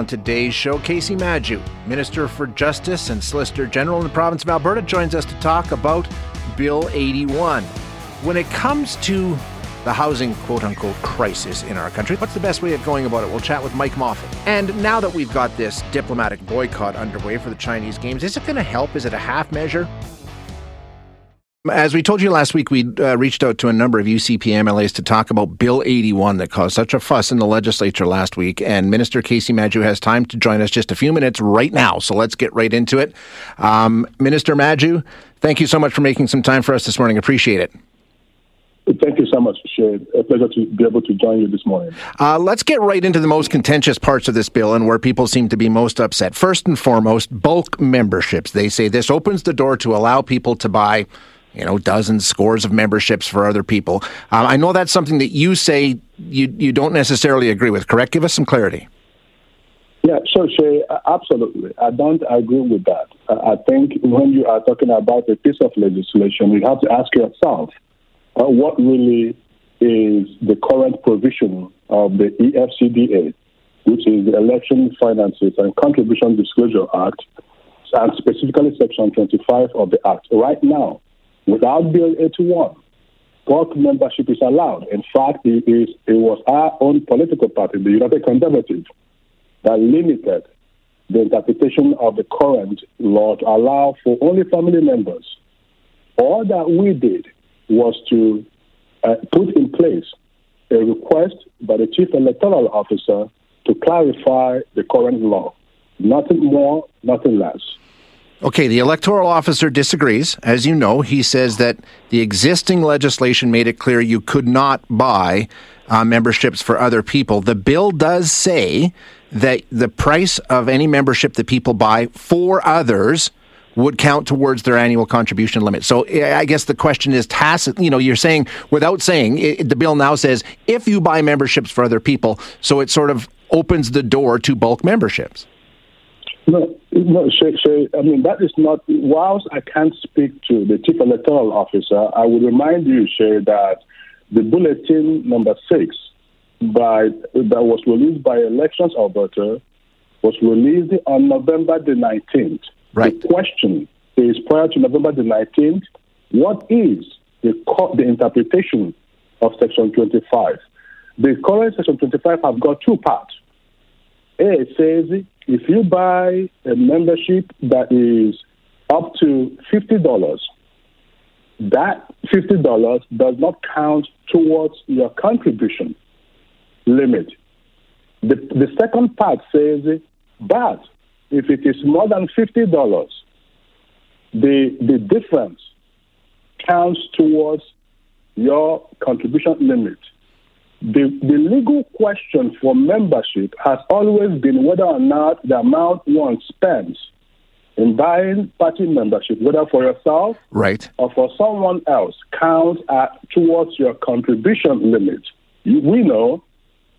on today's show, Kaycee Madu, Minister for Justice and Solicitor General in the province of Alberta, joins us to talk about Bill 81. When it comes to the housing quote unquote crisis in our country, what's the best way of going about it? We'll chat with Mike Moffat. And now that we've got this diplomatic boycott underway for the Chinese Games, is it going to help? Is it a half measure? As we told you last week, we uh, reached out to a number of UCP MLAs to talk about Bill 81 that caused such a fuss in the legislature last week. And Minister Kaycee Madu has time to join us just a few minutes right now. So let's get right into it. Um, Minister Madu, thank you so much for making some time for us this morning. Appreciate it. Thank you so much, Shaye. A pleasure to be able to join you this morning. Uh, let's get right into the most contentious parts of this bill and where people seem to be most upset. First and foremost, bulk memberships. They say this opens the door to allow people to buy you know, dozens, scores of memberships for other people. Um, I know that's something that you say you you don't necessarily agree with. Correct? Give us some clarity. Yeah, sure, Shay. Absolutely, I don't agree with that. I think when you are talking about a piece of legislation, you have to ask yourself uh, what really is the current provision of the EFCDA, which is the Election Finances and Contribution Disclosure Act, and specifically Section 25 of the Act. Right now, Without Bill 81, bulk membership is allowed. In fact, it, is, it was our own political party, the United Conservatives, that limited the interpretation of the current law to allow for only family members. All that we did was to uh, put in place a request by the chief electoral officer to clarify the current law. Nothing more, nothing less. Okay, the electoral officer disagrees. As you know, he says that the existing legislation made it clear you could not buy uh, memberships for other people. The bill does say that the price of any membership that people buy for others would count towards their annual contribution limit. So I guess the question is tacit. You know, you're saying without saying it, the bill now says if you buy memberships for other people, so it sort of opens the door to bulk memberships. No, no, Shay, Shay, I mean, that is not, whilst I can't speak to the chief electoral officer, I would remind you, Shay, that the bulletin number six by, that was released by Elections Alberta was released on November the 19th. Right. The question is prior to November the 19th, what is the, the interpretation of Section 25? The current Section 25 have got two parts. A says if you buy a membership that is up to $50, that $50 does not count towards your contribution limit. The, the second part says, but if it is more than $50, the, the difference counts towards your contribution limit. The, the legal question for membership has always been whether or not the amount one spends in buying party membership, whether for yourself right. or for someone else, counts at, towards your contribution limit. We know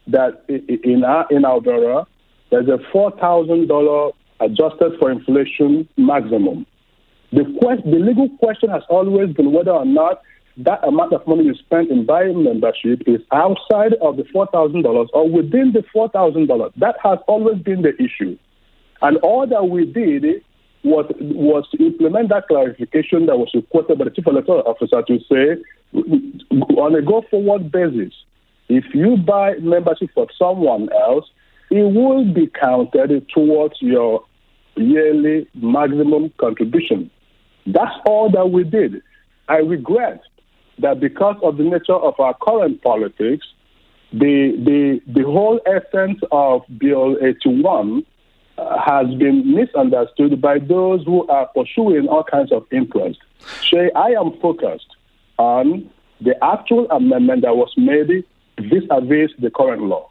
that in our in Alberta, there's a four thousand dollar adjusted for inflation maximum. The quest, the legal question has always been whether or not that amount of money you spend in buying membership is outside of the $4,000 or within the $4,000. That has always been the issue. And all that we did was, was to implement that clarification that was requested by the chief electoral officer to say, on a go forward basis, if you buy membership for someone else, it will be counted towards your yearly maximum contribution. That's all that we did. I regret that because of the nature of our current politics, the, the, the whole essence of Bill 81 uh, has been misunderstood by those who are pursuing all kinds of interest. Shay, I am focused on the actual amendment that was made vis-a-vis the current law.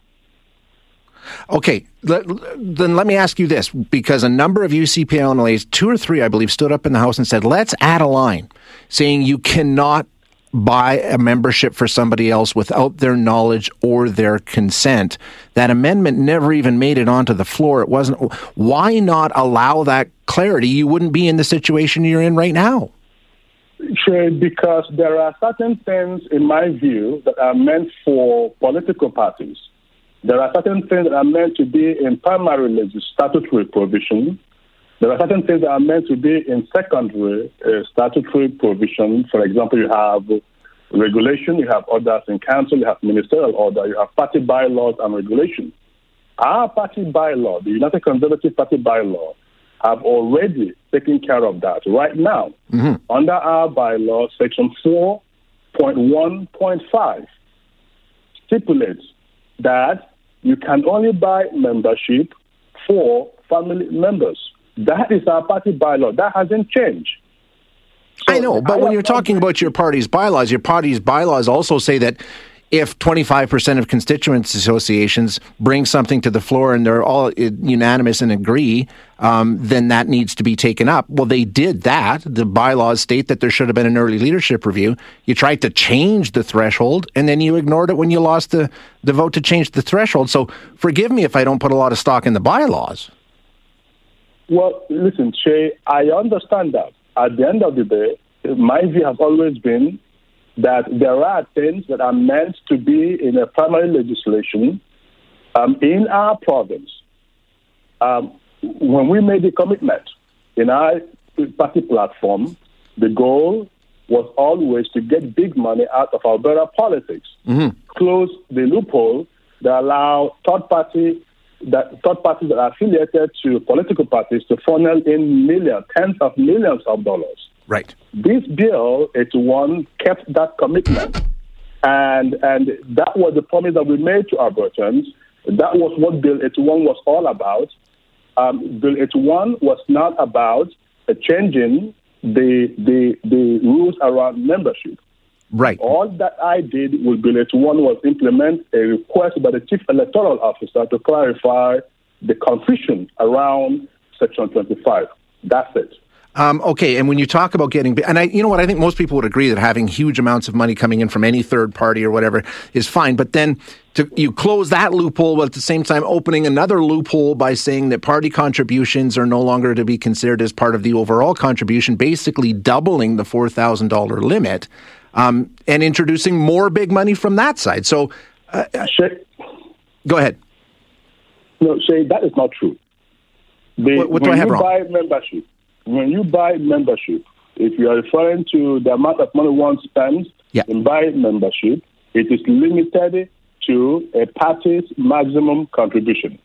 Okay, let, then let me ask you this because a number of UCP MLAs, two or three, I believe, stood up in the House and said, let's add a line saying you cannot buy a membership for somebody else without their knowledge or their consent. That amendment never even made it onto the floor. It wasn't. Why not allow that clarity? You wouldn't be in the situation you're in right now. Sure, because there are certain things, in my view, that are meant for political parties. There are certain things that are meant to be in primary statutory provision. There are certain things that are meant to be in secondary uh, statutory provision. For example, you have regulation, you have orders in council, you have ministerial order, you have party bylaws and regulations. Our party bylaw, the United Conservative Party bylaw, have already taken care of that. Right now, mm-hmm. under our bylaw, section 4.1.5 stipulates that you can only buy membership for family members. That is our party bylaw. That hasn't changed. So I know, but I when you're talking about your party's bylaws, your party's bylaws also say that if 25% of constituents associations bring something to the floor and they're all unanimous and agree, um, then that needs to be taken up. Well, they did that. The bylaws state that there should have been an early leadership review. You tried to change the threshold and then you ignored it when you lost the, the vote to change the threshold. So forgive me if I don't put a lot of stock in the bylaws. Well, listen, Shay, I understand that. At the end of the day, my view has always been that there are things that are meant to be in a primary legislation um, in our province. Um, when we made the commitment in our party platform, the goal was always to get big money out of Alberta politics, mm-hmm. close the loophole that allow third party that third parties that are affiliated to political parties to funnel in millions, tens of millions of dollars. Right. This bill, it's one, kept that commitment. And, and that was the promise that we made to Albertans. That was what Bill 81 was all about. Um, Bill 81 was not about uh, changing the, the, the rules around membership. Right. All that I did with 81 was implement a request by the Chief Electoral Officer to clarify the confusion around Section 25. That's it. Um, okay, and when you talk about getting, and I, you know what, I think most people would agree that having huge amounts of money coming in from any third party or whatever is fine. But then to, you close that loophole while at the same time opening another loophole by saying that party contributions are no longer to be considered as part of the overall contribution, basically doubling the four thousand dollar limit, um, and introducing more big money from that side. So, uh, uh go ahead. No, Shay, that is not true. The, what, what do I have wrong? Buy membership when you buy membership, if you are referring to the amount of money one spends yeah. in buying membership, it is limited to a party's maximum contribution.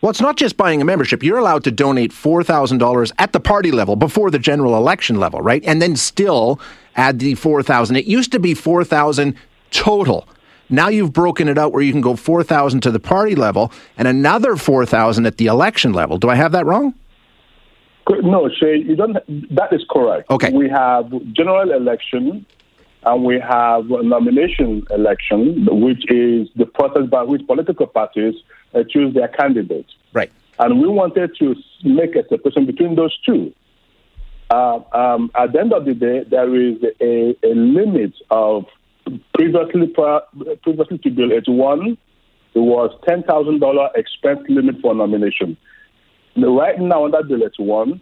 Well, it's not just buying a membership. You're allowed to donate $4,000 at the party level before the general election level, right? And then still add the 4,000. It used to be 4,000 total. Now you've broken it out where you can go 4,000 to the party level and another 4,000 at the election level. Do I have that wrong? No, Shay, you don't. That is correct. Okay. We have general election, and we have nomination election, which is the process by which political parties uh, choose their candidate. Right. And we wanted to make a separation between those two. Uh, um, at the end of the day, there is a, a limit of previously previously to Bill 81, it was ten thousand dollar expense limit for nomination. Right now, under Bill 81,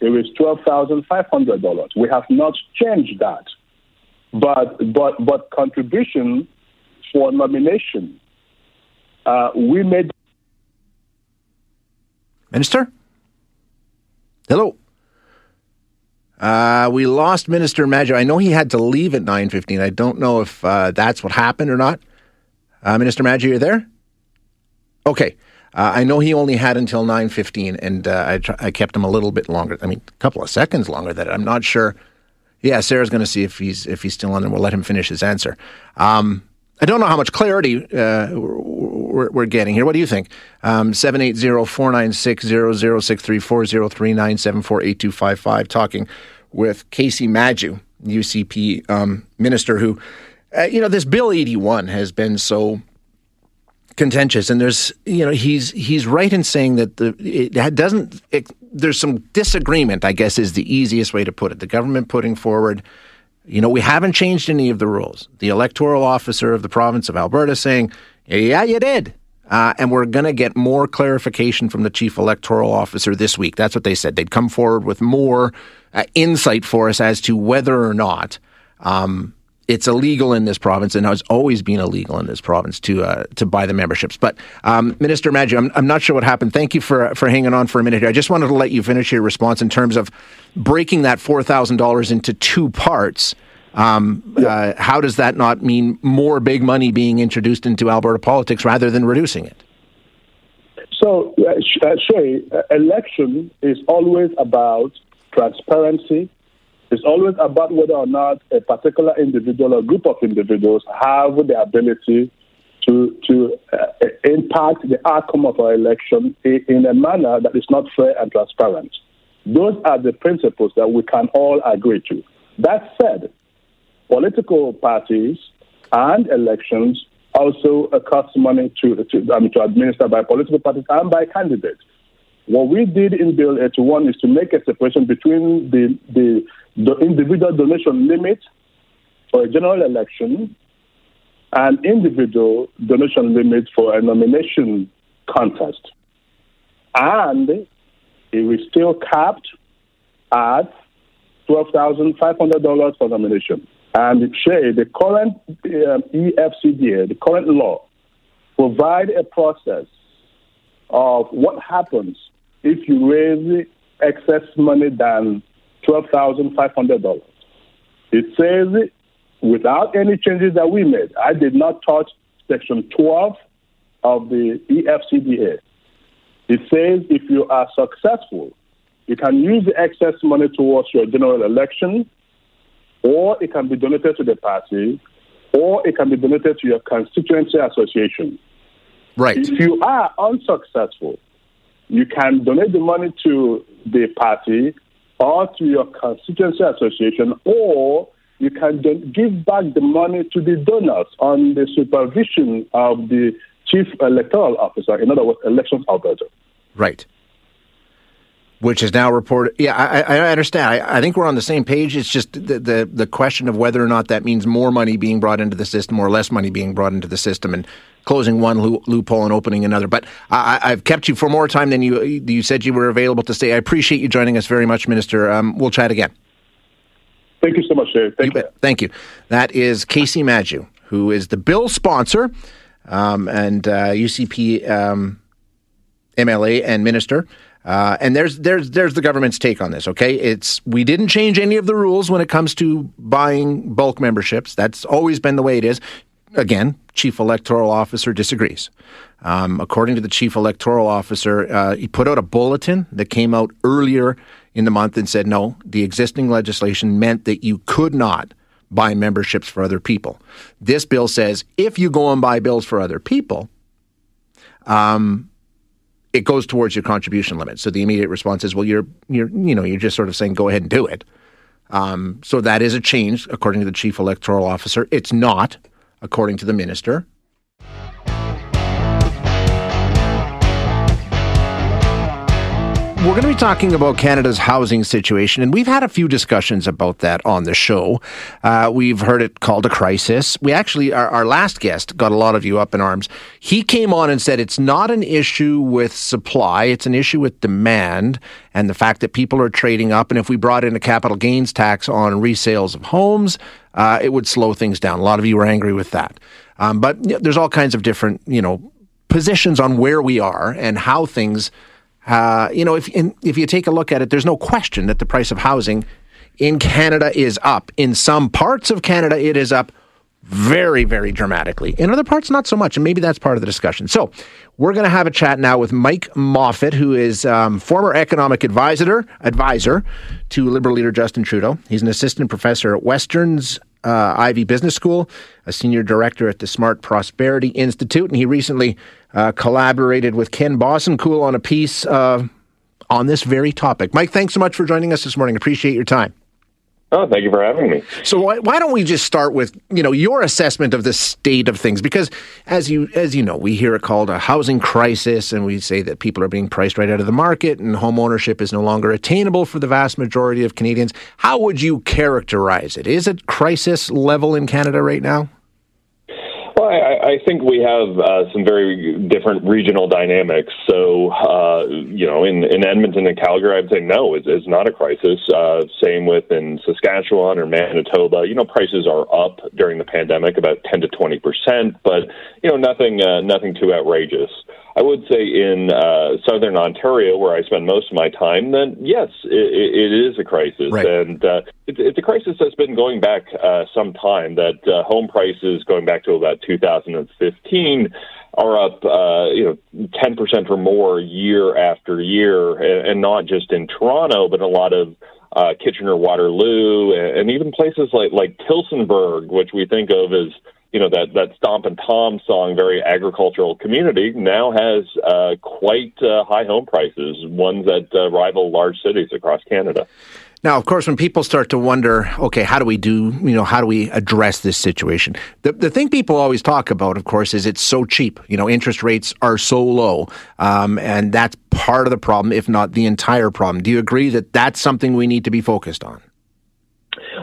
it is $12,500. We have not changed that. But, but, but contribution for nomination, uh, we made. Minister? Hello. Uh, we lost Minister Madu. I know he had to leave at 9.15. I don't know if uh, that's what happened or not. Uh, Minister Madu, you there? Okay. Uh, I know he only had until 9.15, and uh, I, tr- I kept him a little bit longer. I mean, a couple of seconds longer than I'm not sure. Yeah, Sarah's going to see if he's if he's still on, and we'll let him finish his answer. Um, I don't know how much clarity uh, we're, we're, getting here. What do you think? Um, 780-496-0063-403-974-8255, talking with Kaycee Madu, UCP um, minister, who, uh, you know, this Bill 81 has been so contentious, and there's you know he's he's right in saying that the it doesn't. It, there's some disagreement, I guess, is the easiest way to put it. The government putting forward, you know, we haven't changed any of the rules. The electoral officer of the province of Alberta saying, "Yeah, you did." Uh, and we're going to get more clarification from the chief electoral officer this week. That's what they said. They'd come forward with more uh, insight for us as to whether or not um, it's illegal in this province and has always been illegal in this province to uh, to buy the memberships. But um, Minister Madu, I'm, I'm not sure what happened. Thank you for for hanging on for a minute here. I just wanted to let you finish your response in terms of breaking that four thousand dollars into two parts. Um, uh, how does that not mean more big money being introduced into Alberta politics rather than reducing it? So, uh, Shay, uh, election is always about transparency. It's always about whether or not a particular individual or group of individuals have the ability to to uh, impact the outcome of our election in, a manner that is not fair and transparent. Those are the principles that we can all agree to. That said, political parties and elections also cost money to, to, to administer by political parties and by candidates. What we did in Bill 81 is to make a separation between the, the, the individual donation limit for a general election and individual donation limit for a nomination contest. And it was still capped at $12,500 for nomination. And Shay, the current um, EFCDA, the current law, provide a process of what happens if you raise excess money than $12,500. It says, without any changes that we made, I did not touch Section 12 of the EFCDA. It says if you are successful, you can use the excess money towards your general election, or it can be donated to the party, or it can be donated to your constituency association. Right. If you are unsuccessful, you can donate the money to the party or to your constituency association, or you can then give back the money to the donors on the supervision of the chief electoral officer, in other words, Elections Alberta. Right. Which is now reported. Yeah, I, I understand. I, I, think we're on the same page. It's just the, the, the question of whether or not that means more money being brought into the system or less money being brought into the system. And closing one loophole and opening another. But I, have kept you for more time than you you said you were available to stay. I appreciate you joining us very much, Minister. Um, we'll chat again. Thank you so much, Dave. Thank you. you. Thank you. That is Kaycee Madu, who is the bill sponsor um, and uh, UCP um, MLA and minister. Uh, and there's there's there's the government's take on this. Okay, it's we didn't change any of the rules when it comes to buying bulk memberships. That's always been the way it is again, chief electoral officer disagrees. Um, according to the chief electoral officer, uh, he put out a bulletin that came out earlier in the month and said no, the existing legislation meant that you could not buy memberships for other people. This bill says if you go and buy bills for other people, um, it goes towards your contribution limit. So the immediate response is, well, you're you're you know you're just sort of saying go ahead and do it. Um, so that is a change, according to the chief electoral officer. It's not according to the minister. We're going to be talking about Canada's housing situation, and we've had a few discussions about that on the show. Uh, we've heard it called a crisis. We actually, our, our last guest got a lot of you up in arms. He came on and said it's not an issue with supply, it's an issue with demand and the fact that people are trading up. And if we brought in a capital gains tax on resales of homes, uh, it would slow things down. A lot of you were angry with that. Um, but you know, there's all kinds of different, you know, positions on where we are and how things uh, you know, if if you take a look at it, there's no question that the price of housing in Canada is up. In some parts of Canada, it is up very, very dramatically. In other parts, not so much, and maybe that's part of the discussion. So, we're going to have a chat now with Mike Moffat, who is um, former economic advisor advisor to Liberal leader Justin Trudeau. He's an assistant professor at Western's uh, Ivey Business School, a senior director at the Smart Prosperity Institute, and he recently uh, collaborated with Ken Boessenkool on a piece uh, on this very topic. Mike, thanks so much for joining us this morning. Appreciate your time. Oh, thank you for having me. So why, why, don't we just start with you know your assessment of the state of things? Because as you as you know, we hear it called a housing crisis, and we say that people are being priced right out of the market, and home ownership is no longer attainable for the vast majority of Canadians. How would you characterize it? Is it crisis level in Canada right now? Well, I, I think we have uh, some very different regional dynamics. So, uh, you know, in, in Edmonton and Calgary, I'd say no, it's, it's not a crisis. Uh, same with in Saskatchewan or Manitoba. You know, prices are up during the pandemic about 10 to 20 percent, but you know, nothing uh, nothing too outrageous. I would say in uh, southern Ontario, where I spend most of my time, then yes, it, it is a crisis, right. and uh, it's, it's a crisis that's been going back uh, some time. That uh, home prices going back to about 2015 are up, uh, you know, 10 percent or more year after year, and, and not just in Toronto, but a lot of uh, Kitchener Waterloo, and, and even places like like Tillsonburg, which we think of as you know that that Stompin' Tom song, very agricultural community, now has uh, quite uh, high home prices, ones that uh, rival large cities across Canada. Now, of course, when people start to wonder, okay, how do we do, you know, how do we address this situation? The, the thing people always talk about, of course, is it's so cheap. You know, interest rates are so low. Um, and that's part of the problem, if not the entire problem. Do you agree that that's something we need to be focused on?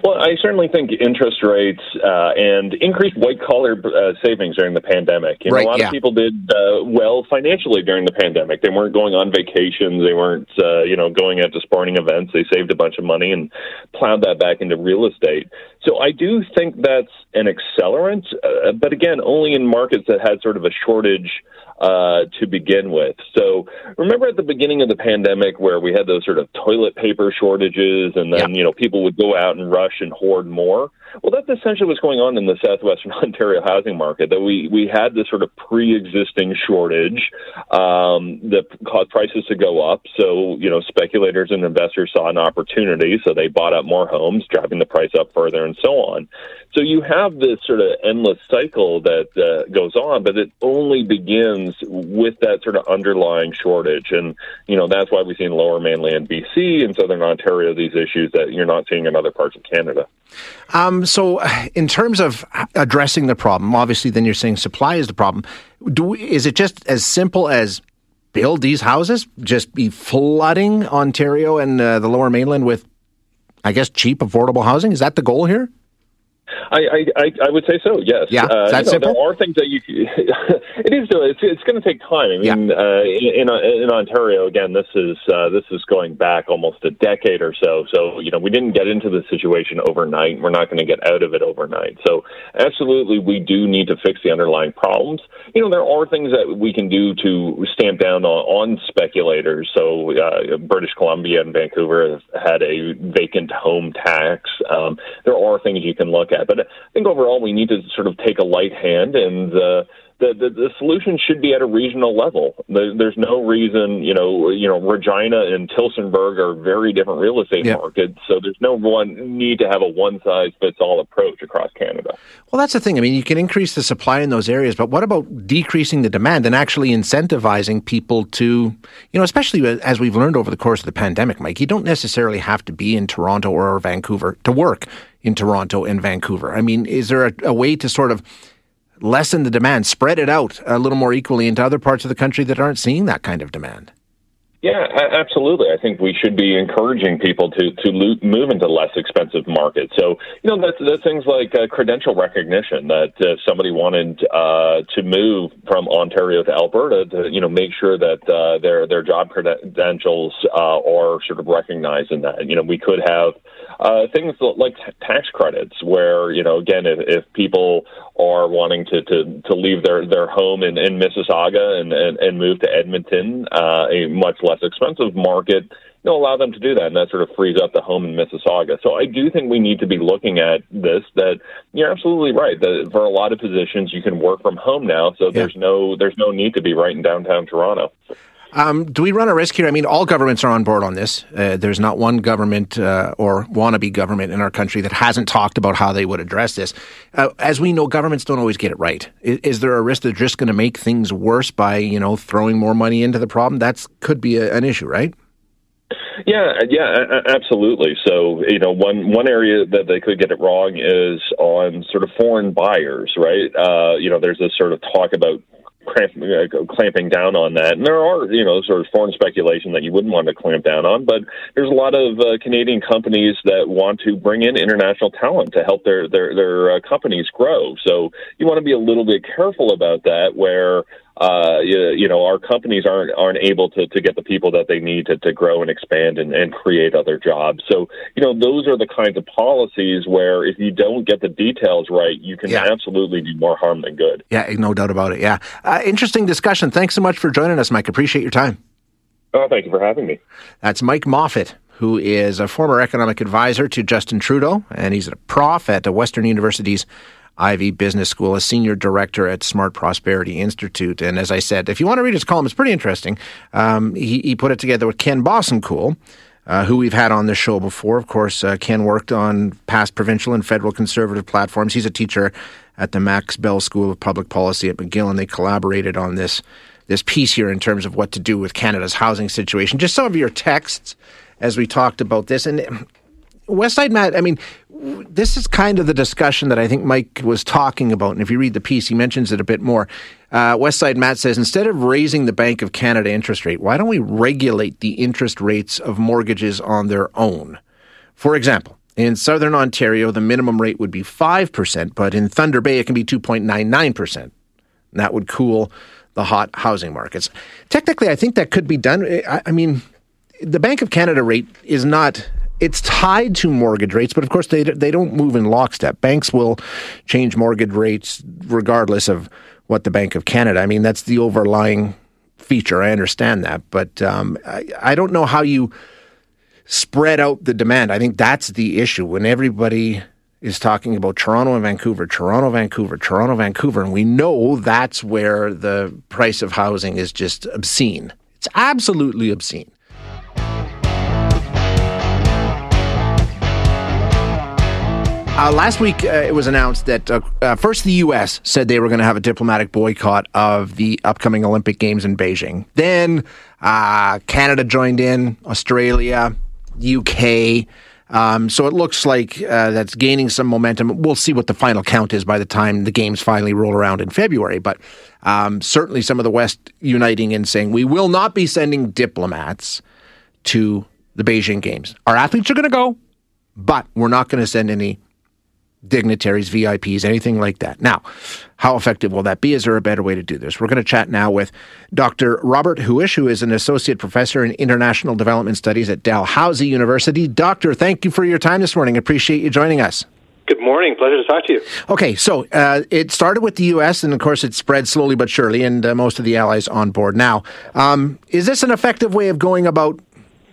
Well, I certainly think interest rates uh, and increased white collar uh, savings during the pandemic. You know, right, a lot yeah. of people did uh, well financially during the pandemic. They weren't going on vacations. They weren't, uh, you know, going out to sporting events. They saved a bunch of money and plowed that back into real estate. So I do think that's an accelerant, uh, but again, only in markets that had sort of a shortage uh, to begin with. So remember at the beginning of the pandemic where we had those sort of toilet paper shortages, and then yeah. you know people would go out and rush and hoard more. Well, that's essentially what's going on in the southwestern Ontario housing market. That we we had this sort of pre-existing shortage um, that caused prices to go up. So you know speculators and investors saw an opportunity, so they bought up more homes, driving the price up further, and so on. So you have this sort of endless cycle that uh, goes on, but it only begins with that sort of underlying shortage, and you know that's why we see in Lower Mainland BC and Southern Ontario these issues that you're not seeing in other parts of Canada. Um, so, in terms of addressing the problem, obviously, then you're saying supply is the problem. Do is it just as simple as build these houses, just be flooding Ontario and uh, the Lower Mainland with, I guess, cheap, affordable housing? Is that the goal here? I, I, I would say so. Yes. Yeah. Uh, That's you know, simple. There are things that you. it is. It's it's going to take time. I mean, Yeah. uh, in, in in Ontario, again, this is uh, this is going back almost a decade or so. So you know, we didn't get into the situation overnight. We're not going to get out of it overnight. So absolutely, we do need to fix the underlying problems. You know, there are things that we can do to stamp down on, on speculators. So uh, British Columbia and Vancouver have had a vacant home tax. Um, there are things you can look at, but I think overall we need to sort of take a light hand and. Uh, the, the the solution should be at a regional level. There, there's no reason, you know, you know, Regina and Tillsonburg are very different real estate markets, so there's no one need to have a one size fits all approach across Canada. Well, that's the thing. I mean, you can increase the supply in those areas, but what about decreasing the demand and actually incentivizing people to, you know, especially as we've learned over the course of the pandemic, Mike, you don't necessarily have to be in Toronto or Vancouver to work in Toronto and Vancouver. I mean, is there a, a way to sort of lessen the demand, spread it out a little more equally into other parts of the country that aren't seeing that kind of demand? Yeah, absolutely. I think we should be encouraging people to to move into less expensive markets. So you know that's that's things like uh, credential recognition. That if somebody wanted uh, to move from Ontario to Alberta, to you know make sure that uh, their their job credentials uh, are sort of recognized in that. You know we could have uh, things like t- tax credits, where you know again if, if people are wanting to, to, to leave their, their home in, in Mississauga and, and, and move to Edmonton, uh, a much less expensive market, you know, allow them to do that, and that sort of frees up the home in Mississauga. So I do think we need to be looking at this. That you're absolutely right. That for a lot of positions, you can work from home now, so there's no there's no need to be right in downtown Toronto. Um, do we run a risk here? I mean, all governments are on board on this. Uh, there's not one government uh, or wannabe government in our country that hasn't talked about how they would address this. Uh, as we know, governments don't always get it right. Is, is there a risk they're just going to make things worse by, you know, throwing more money into the problem? That could be a, an issue, right? Yeah, yeah, absolutely. So, you know, one one area that they could get it wrong is on sort of foreign buyers, right? Uh, you know, there's this sort of talk about cramp, uh, clamping down on that. And there are, you know, sort of foreign speculation that you wouldn't want to clamp down on, but there's a lot of uh, Canadian companies that want to bring in international talent to help their their their uh, companies grow. So you want to be a little bit careful about that, where uh, you, you, know, our companies aren't aren't able to, to get the people that they need to, to grow and expand and, and create other jobs. So, you know, those are the kinds of policies where if you don't get the details right, you can yeah. absolutely do more harm than good. Yeah, no doubt about it. Yeah. Uh, interesting discussion. Thanks so much for joining us, Mike. Appreciate your time. Oh, thank you for having me. That's Mike Moffat, who is a former economic advisor to Justin Trudeau, and he's a prof at Western University's Ivey Business School, a senior director at Smart Prosperity Institute. And as I said, if you want to read his column, it's pretty interesting. Um, he, he, put it together with Ken Boessenkool, uh, who we've had on the show before. Of course, uh, Ken worked on past provincial and federal conservative platforms. He's a teacher at the Max Bell School of Public Policy at McGill, and they collaborated on this this piece here in terms of what to do with Canada's housing situation. Just some of your texts as we talked about this, and Westside Matt, I mean, this is kind of the discussion that I think Mike was talking about. And if you read the piece, he mentions it a bit more. Uh, Westside Matt says instead of raising the Bank of Canada interest rate, why don't we regulate the interest rates of mortgages on their own? For example, in Southern Ontario, the minimum rate would be 5%, but in Thunder Bay, it can be 2.99%. That would cool the hot housing markets. Technically, I think that could be done. I, I mean, the Bank of Canada rate is not it's tied to mortgage rates, but of course they they don't move in lockstep. Banks will change mortgage rates regardless of what the Bank of Canada. I mean, that's the overlying feature. I understand that, but um, I, I don't know how you spread out the demand. I think that's the issue when everybody is talking about Toronto and Vancouver, Toronto, Vancouver, Toronto, Vancouver, and we know that's where the price of housing is just obscene. It's absolutely obscene. Uh, last week, uh, it was announced that uh, uh first the U.S. said they were going to have a diplomatic boycott of the upcoming Olympic Games in Beijing. Then uh, Canada joined in, Australia, UK. Um, so it looks like uh, that's gaining some momentum. We'll see what the final count is by the time the games finally roll around in February. But um, certainly, some of the West uniting and saying we will not be sending diplomats to the Beijing Games. Our athletes are going to go, but we're not going to send any dignitaries, VIPs, anything like that. Now, how effective will that be? Is there a better way to do this? We're going to chat now with Dr. Robert Huish, who is an associate professor in international development studies at Dalhousie University. Doctor, thank you for your time this morning. Appreciate you joining us. Good morning. Pleasure to talk to you. Okay, so uh, it started with the U.S., and of course, it spread slowly but surely, and uh, most of the allies on board now. Um, is this an effective way of going about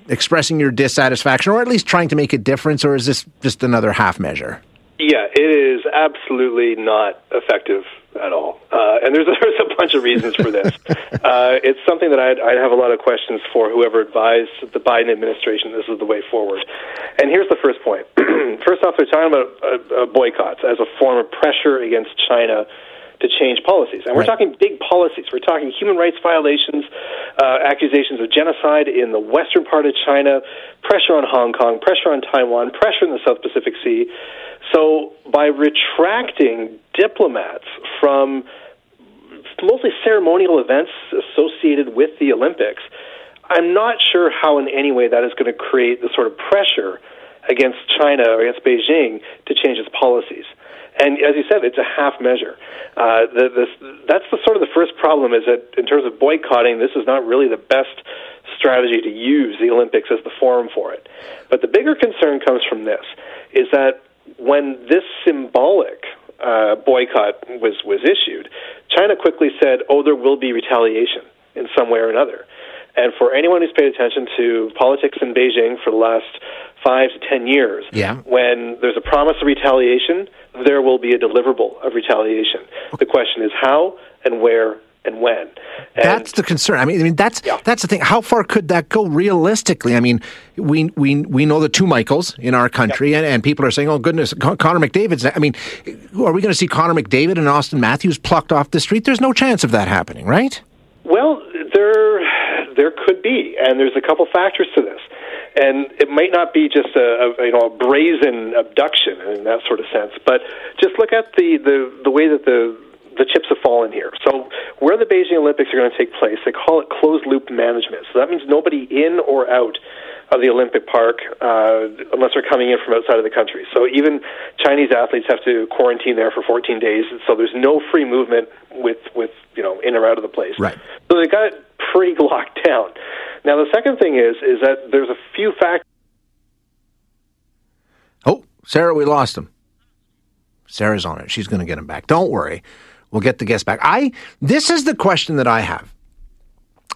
expressing your dissatisfaction, or at least trying to make a difference, or is this just another half measure? Yeah, it is absolutely not effective at all. Uh, and there's, there's a bunch of reasons for this. uh, it's something that I'd, I'd have a lot of questions for whoever advised the Biden administration this is the way forward. And here's the first point. first off, they're talking about uh, uh, boycotts as a form of pressure against China to change policies. And we're right. talking big policies. We're talking human rights violations, uh, accusations of genocide in the western part of China, pressure on Hong Kong, pressure on Taiwan, pressure in the South Pacific Sea. So by retracting diplomats from mostly ceremonial events associated with the Olympics, I'm not sure how in any way that is going to create the sort of pressure against China or against Beijing to change its policies. And as you said, it's a half measure. Uh, the, this, that's the sort of the first problem is that in terms of boycotting, this is not really the best strategy to use the Olympics as the forum for it. But the bigger concern comes from this: is that when this symbolic uh, boycott was was issued, China quickly said, "Oh, there will be retaliation in some way or another." And for anyone who's paid attention to politics in Beijing for the last five to ten years, yeah. when there's a promise of retaliation, there will be a deliverable of retaliation. The question is how and where and when. And that's the concern. I mean, I mean that's yeah. that's the thing. How far could that go realistically? I mean, we we we know the two Michaels in our country, yeah. and, and people are saying, "Oh goodness, Con- Connor McDavid's." I mean, are we going to see Connor McDavid and Auston Matthews plucked off the street? There's no chance of that happening, right? Well, there there could be, and there's a couple factors to this. And it might not be just a, a you know a brazen abduction in that sort of sense, but just look at the, the, the way that the the chips have fallen here. So where the Beijing Olympics are going to take place, they call it closed loop management. So that means nobody in or out of the Olympic Park uh, unless they're coming in from outside of the country. So even Chinese athletes have to quarantine there for 14 days. So there's no free movement with with you know in or out of the place. Right. So they got it pretty locked down. Now the second thing is is that there's a few factors. Oh, Sarah, we lost him. Sarah's on it. She's going to get him back. Don't worry. We'll get the guest back. I this is the question that I have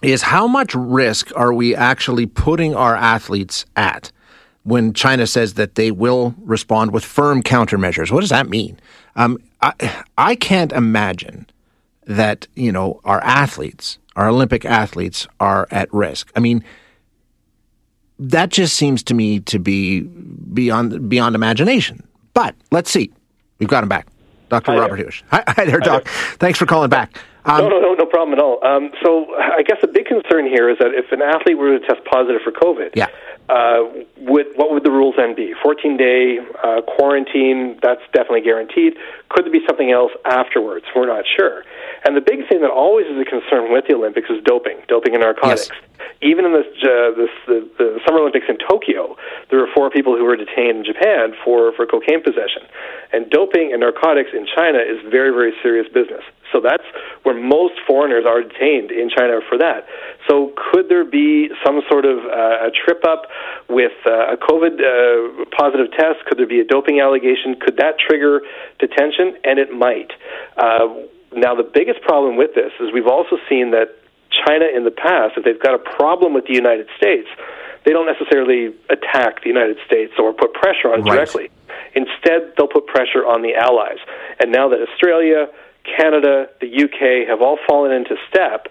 is how much risk are we actually putting our athletes at when China says that they will respond with firm countermeasures? What does that mean? Um, I, I can't imagine that you know our athletes, our Olympic athletes, are at risk. I mean, that just seems to me to be beyond beyond imagination. But let's see. We've got him back. Dr. Hi Robert there. Hi, hi there, Doc. Thanks for calling back. Um, no, no, no, no problem at all. Um, so I guess the big concern here is that if an athlete were to test positive for COVID, Yeah. Uh, would, what would the rules then be? 14 day uh, quarantine, that's definitely guaranteed. Could there be something else afterwards? We're not sure. And the big thing that always is a concern with the Olympics is doping, doping and narcotics. Yes. Even in this, uh, this the, the Summer Olympics in Tokyo, there were four people who were detained in Japan for, for cocaine possession. And doping and narcotics in China is very, very serious business. So that's where most foreigners are detained in China for that. So could there be some sort of uh, a trip up with uh, a COVID uh, positive test? Could there be a doping allegation? Could that trigger detention? And it might. Uh, now, the biggest problem with this is we've also seen that China in the past, if they've got a problem with the United States, they don't necessarily attack the United States or put pressure on it Right. directly. Instead, they'll put pressure on the allies. And now that Australia, Canada, the UK have all fallen into step,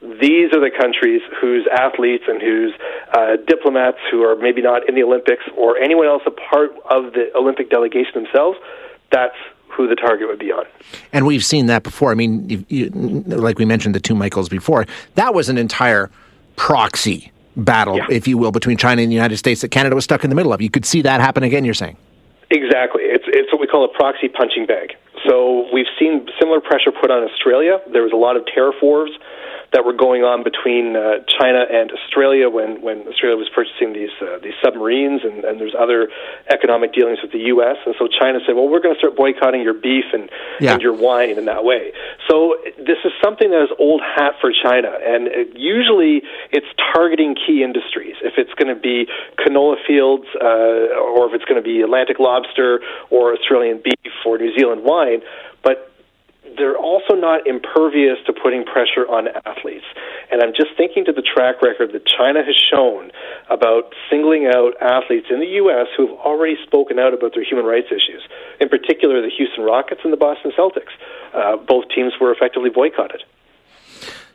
these are the countries whose athletes and whose uh, diplomats who are maybe not in the Olympics or anyone else a part of the Olympic delegation themselves, that's who the target would be on. And we've seen that before. I mean, you, you, like we mentioned the two Michaels before, that was an entire proxy battle, Yeah. if you will, between China and the United States that Canada was stuck in the middle of. You could see that happen again, you're saying. Exactly. It's it's what we call a proxy punching bag. So we've seen similar pressure put on Australia. There was a lot of tariff wars that were going on between uh, China and Australia when, when Australia was purchasing these uh, these submarines, and, and there's other economic dealings with the U.S. And so China said, "Well, we're going to start boycotting your beef and, Yeah. and your wine in that way." So this is something that is old hat for China, and it, usually it's targeting key industries. If it's going to be canola fields, uh, or if it's going to be Atlantic lobster, or Australian beef, or New Zealand wine, but they're also not impervious to putting pressure on athletes. And I'm just thinking to the track record that China has shown about singling out athletes in the U.S. who have already spoken out about their human rights issues, in particular the Houston Rockets and the Boston Celtics. Uh, both teams were effectively boycotted.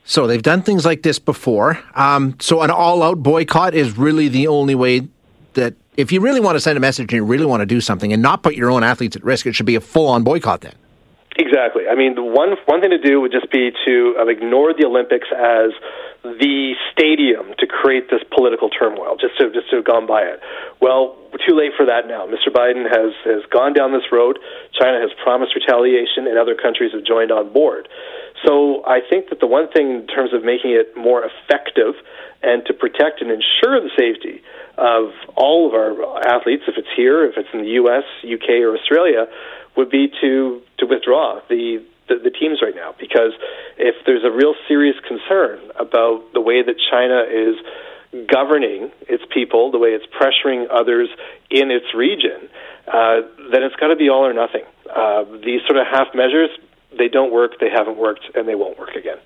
So they've done things like this before. Um, so an all-out boycott is really the only way that if you really want to send a message and you really want to do something and not put your own athletes at risk, it should be a full-on boycott then. Exactly. I mean, the one one thing to do would just be to um, have ignored the Olympics as the stadium to create this political turmoil, just to just to have gone by it. Well, too late for that now. Mr. Biden has has gone down this road. China has promised retaliation, and other countries have joined on board. So I think that the one thing in terms of making it more effective and to protect and ensure the safety of all of our athletes, if it's here, if it's in the U.S., UK, or Australia, would be to to withdraw the, the the teams right now because if there's a real serious concern about the way that China is governing its people, the way it's pressuring others in its region, uh, then it's got to be all or nothing. Uh, these sort of half measures. They don't work, they haven't worked, and they won't work again.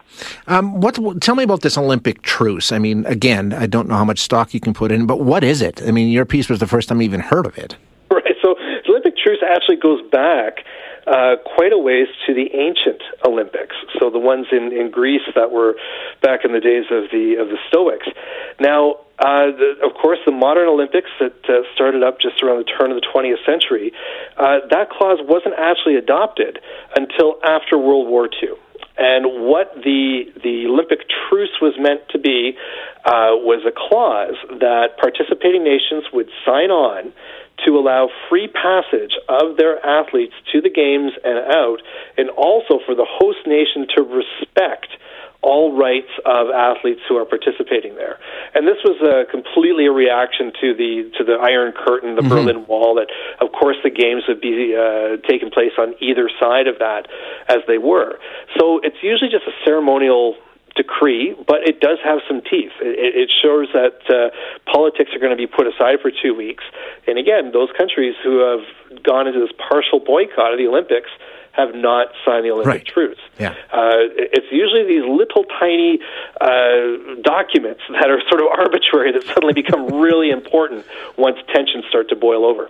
Um, what? Tell me about this Olympic truce. I mean, again, I don't know how much stock you can put in, but what is it? I mean, your piece was the first time I even heard of it. Right. So the Olympic truce actually goes back uh, quite a ways to the ancient Olympics. So the ones in, in Greece that were back in the days of the of the Stoics. Now, uh, the, of course, the modern Olympics that uh, started up just around the turn of the 20th century, uh, that clause wasn't actually adopted until after World War II. And what the the Olympic truce was meant to be uh, was a clause that participating nations would sign on to allow free passage of their athletes to the games and out, and also for the host nation to respect all rights of athletes who are participating there. And this was a completely a reaction to the to the Iron Curtain, the mm-hmm. Berlin Wall. That of course the games would be uh, taking place on either side of that, as they were. So it's usually just a ceremonial decree, but it does have some teeth. It, it shows that uh, politics are going to be put aside for two weeks. And again, those countries who have gone into this partial boycott of the Olympics have not signed the Olympic right. truce. Yeah. Uh, it's usually these little tiny uh, documents that are sort of arbitrary that suddenly become really important once tensions start to boil over.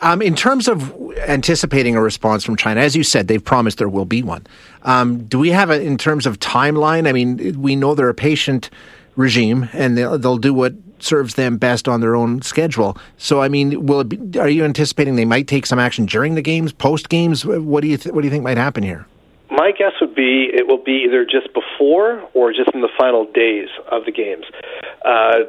Um, in terms of anticipating a response from China, as you said, they've promised there will be one. Um, do we have it in terms of timeline? I mean, we know they're a patient regime and they'll, they'll do what serves them best on their own schedule. So, I mean, will be, are you anticipating they might take some action during the games, post games? What do you th- what do you think might happen here? My guess would be it will be either just before or just in the final days of the games. Uh,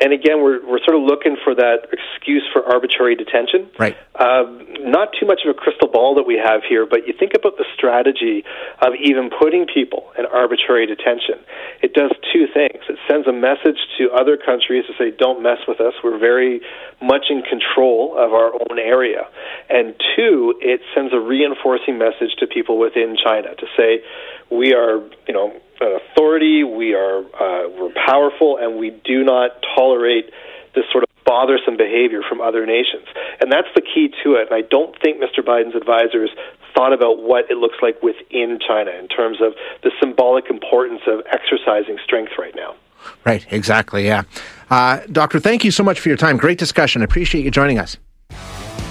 and again, we're we're sort of looking for that excuse for arbitrary detention. Right. Uh, not too much of a crystal ball that we have here, but you think about the strategy of even putting people in arbitrary detention. It does two things. It sends a message to other countries to say, "Don't mess with us. We're very much in control of our own area." And two, it sends a reinforcing message to people within China to say, "We are, you know." an authority, we are uh, we're powerful, and we do not tolerate this sort of bothersome behavior from other nations. And that's the key to it. And I don't think Mr. Biden's advisors thought about what it looks like within China in terms of the symbolic importance of exercising strength right now. Right, exactly, yeah. Uh, doctor, thank you so much for your time. Great discussion. Appreciate you joining us.